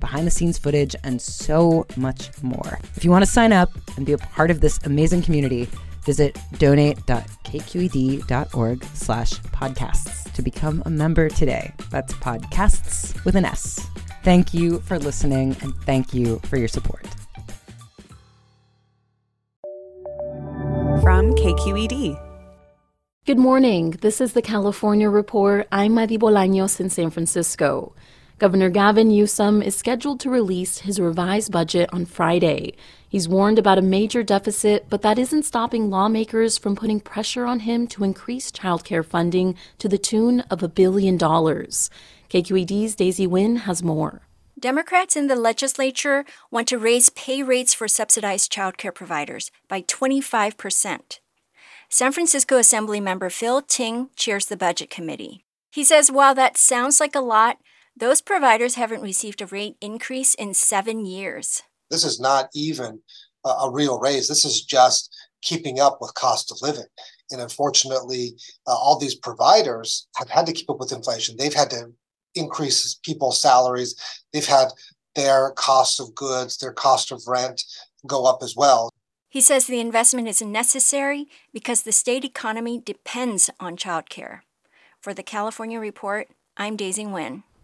behind the scenes footage, and so much more. If you want to sign up and be a part of this amazing community, visit donate.kqed.org slash podcasts to become a member today. That's podcasts with an S. Thank you for listening and thank you for your support. From KQED. Good morning. This is the California Report. I'm Madi Bolaños in San Francisco. Governor Gavin Newsom is scheduled to release his revised budget on Friday. He's warned about a major deficit, but that isn't stopping lawmakers from putting pressure on him to increase child care funding to the tune of a billion dollars. KQED's Daisy Nguyen has more. Democrats in the legislature want to raise pay rates for subsidized child care providers by 25 percent. San Francisco Assembly member Phil Ting chairs the Budget Committee. He says while that sounds like a lot, those providers haven't received a rate increase in seven years. This is not even a, real raise. This is just keeping up with cost of living. And unfortunately, uh, all these providers have had to keep up with inflation. They've had to increase people's salaries. They've had their cost of goods, their cost of rent go up as well. He says the investment is necessary because the state economy depends on childcare. For the California Report, I'm Daisy Nguyen.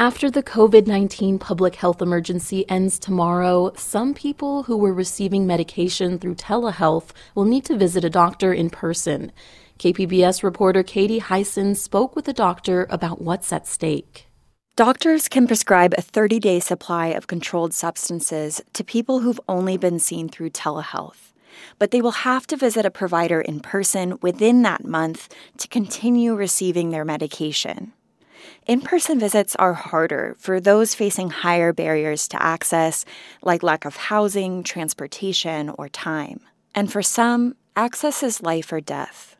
After the COVID 19 public health emergency ends tomorrow, some people who were receiving medication through telehealth will need to visit a doctor in person. KPBS reporter Katie Hyson spoke with a doctor about what's at stake. Doctors can prescribe a 30 day supply of controlled substances to people who've only been seen through telehealth. But they will have to visit a provider in person within that month to continue receiving their medication. In person visits are harder for those facing higher barriers to access, like lack of housing, transportation, or time. And for some, access is life or death.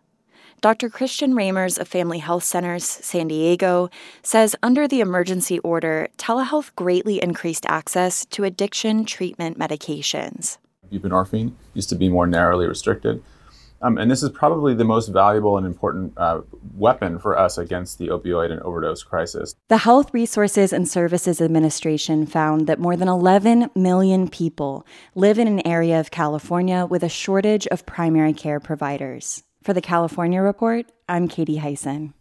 Dr. Christian Ramers of Family Health Centers San Diego says under the emergency order, telehealth greatly increased access to addiction treatment medications. Buprenorphine used to be more narrowly restricted. Um, and this is probably the most valuable and important uh, weapon for us against the opioid and overdose crisis. The Health Resources and Services Administration found that more than 11 million people live in an area of California with a shortage of primary care providers. For the California Report, I'm Katie Hyson.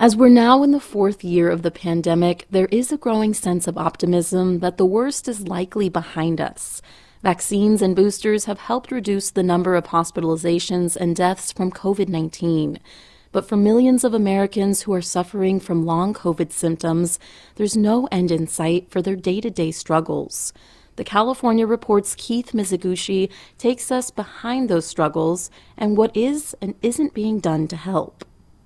As we're now in the fourth year of the pandemic, there is a growing sense of optimism that the worst is likely behind us. Vaccines and boosters have helped reduce the number of hospitalizations and deaths from COVID 19. But for millions of Americans who are suffering from long COVID symptoms, there's no end in sight for their day to day struggles. The California Report's Keith Mizuguchi takes us behind those struggles and what is and isn't being done to help.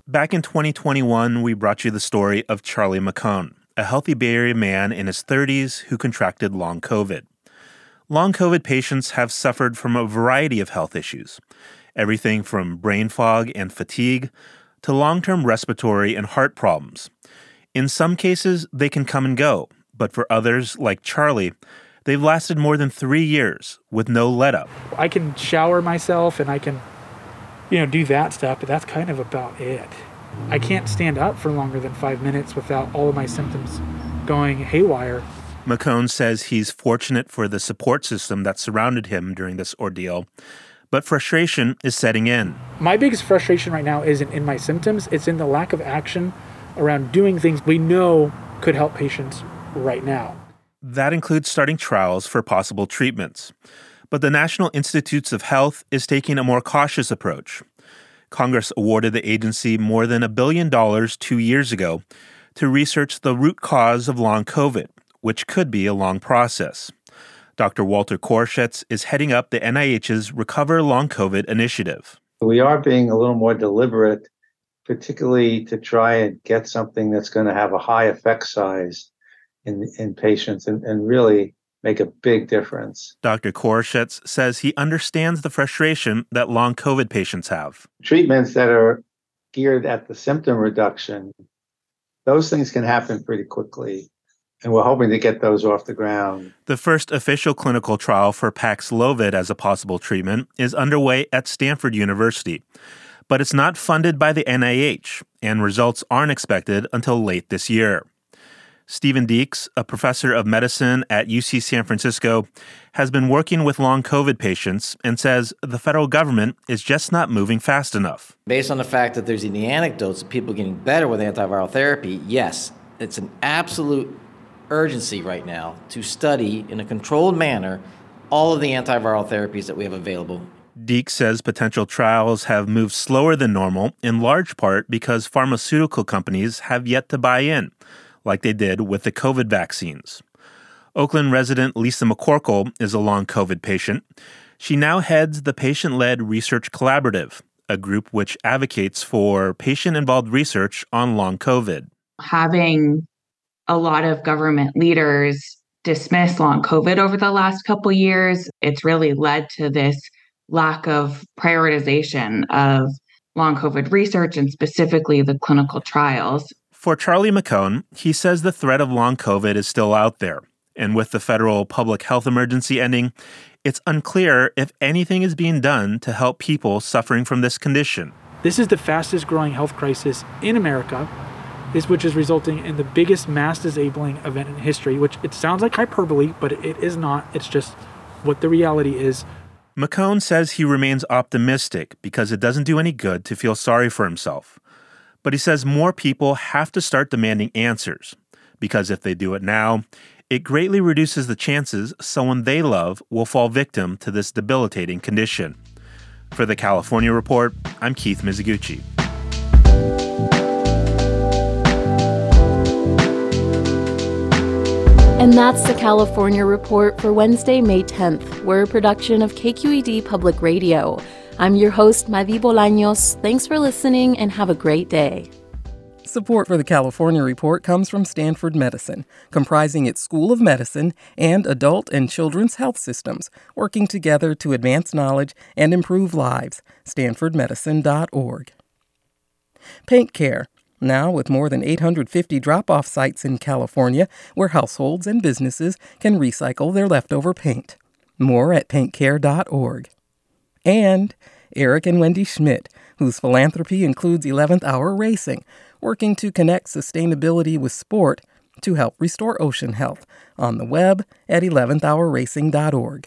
Back in 2021, we brought you the story of Charlie McCone, a healthy Bay Area man in his 30s who contracted long COVID. Long COVID patients have suffered from a variety of health issues, everything from brain fog and fatigue to long term respiratory and heart problems. In some cases, they can come and go, but for others, like Charlie, they've lasted more than three years with no let up. I can shower myself and I can you know, do that stuff, but that's kind of about it. I can't stand up for longer than five minutes without all of my symptoms going haywire. McCone says he's fortunate for the support system that surrounded him during this ordeal, but frustration is setting in. My biggest frustration right now isn't in my symptoms, it's in the lack of action around doing things we know could help patients right now. That includes starting trials for possible treatments but the National Institutes of Health is taking a more cautious approach. Congress awarded the agency more than a billion dollars two years ago to research the root cause of long COVID, which could be a long process. Dr. Walter Koroshetz is heading up the NIH's Recover Long COVID initiative. We are being a little more deliberate, particularly to try and get something that's going to have a high effect size in, in patients and, and really make a big difference. Dr. Koroshetz says he understands the frustration that long COVID patients have. Treatments that are geared at the symptom reduction, those things can happen pretty quickly. And we're hoping to get those off the ground. The first official clinical trial for Paxlovid as a possible treatment is underway at Stanford University. But it's not funded by the NIH, and results aren't expected until late this year. Stephen Deeks, a professor of medicine at UC San Francisco, has been working with long COVID patients and says the federal government is just not moving fast enough. Based on the fact that there's any anecdotes of people getting better with antiviral therapy, yes, it's an absolute urgency right now to study in a controlled manner all of the antiviral therapies that we have available. Deeks says potential trials have moved slower than normal, in large part because pharmaceutical companies have yet to buy in like they did with the COVID vaccines. Oakland resident Lisa McCorkell is a long COVID patient. She now heads the Patient Led Research Collaborative, a group which advocates for patient involved research on long COVID. Having a lot of government leaders dismiss long COVID over the last couple years, it's really led to this lack of prioritization of long COVID research and specifically the clinical trials. For Charlie McCone, he says the threat of long COVID is still out there. And with the federal public health emergency ending, it's unclear if anything is being done to help people suffering from this condition. This is the fastest growing health crisis in America, this which is resulting in the biggest mass disabling event in history, which it sounds like hyperbole, but it is not. It's just what the reality is. McCone says he remains optimistic because it doesn't do any good to feel sorry for himself. But he says more people have to start demanding answers, because if they do it now, it greatly reduces the chances someone they love will fall victim to this debilitating condition. For the California Report, I'm Keith Mizuguchi. And that's the California Report for Wednesday, May 10th. We're a production of KQED Public Radio. I'm your host, Madi Bolaños. Thanks for listening and have a great day. Support for the California Report comes from Stanford Medicine, comprising its School of Medicine and adult and children's health systems, working together to advance knowledge and improve lives. StanfordMedicine.org. Paint Care, now with more than 850 drop off sites in California where households and businesses can recycle their leftover paint. More at paintcare.org and Eric and Wendy Schmidt, whose philanthropy includes 11th Hour Racing, working to connect sustainability with sport to help restore ocean health on the web at 11thhourracing.org.